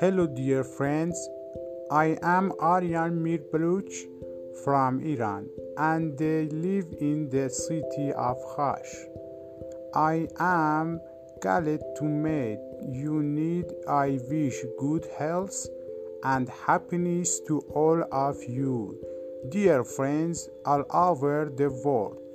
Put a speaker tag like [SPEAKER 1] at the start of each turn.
[SPEAKER 1] Hello, dear friends. I am Aryan Mir Baluch from Iran and I live in the city of Khash. I am glad to meet you. Need I wish good health and happiness to all of you, dear friends all over the world.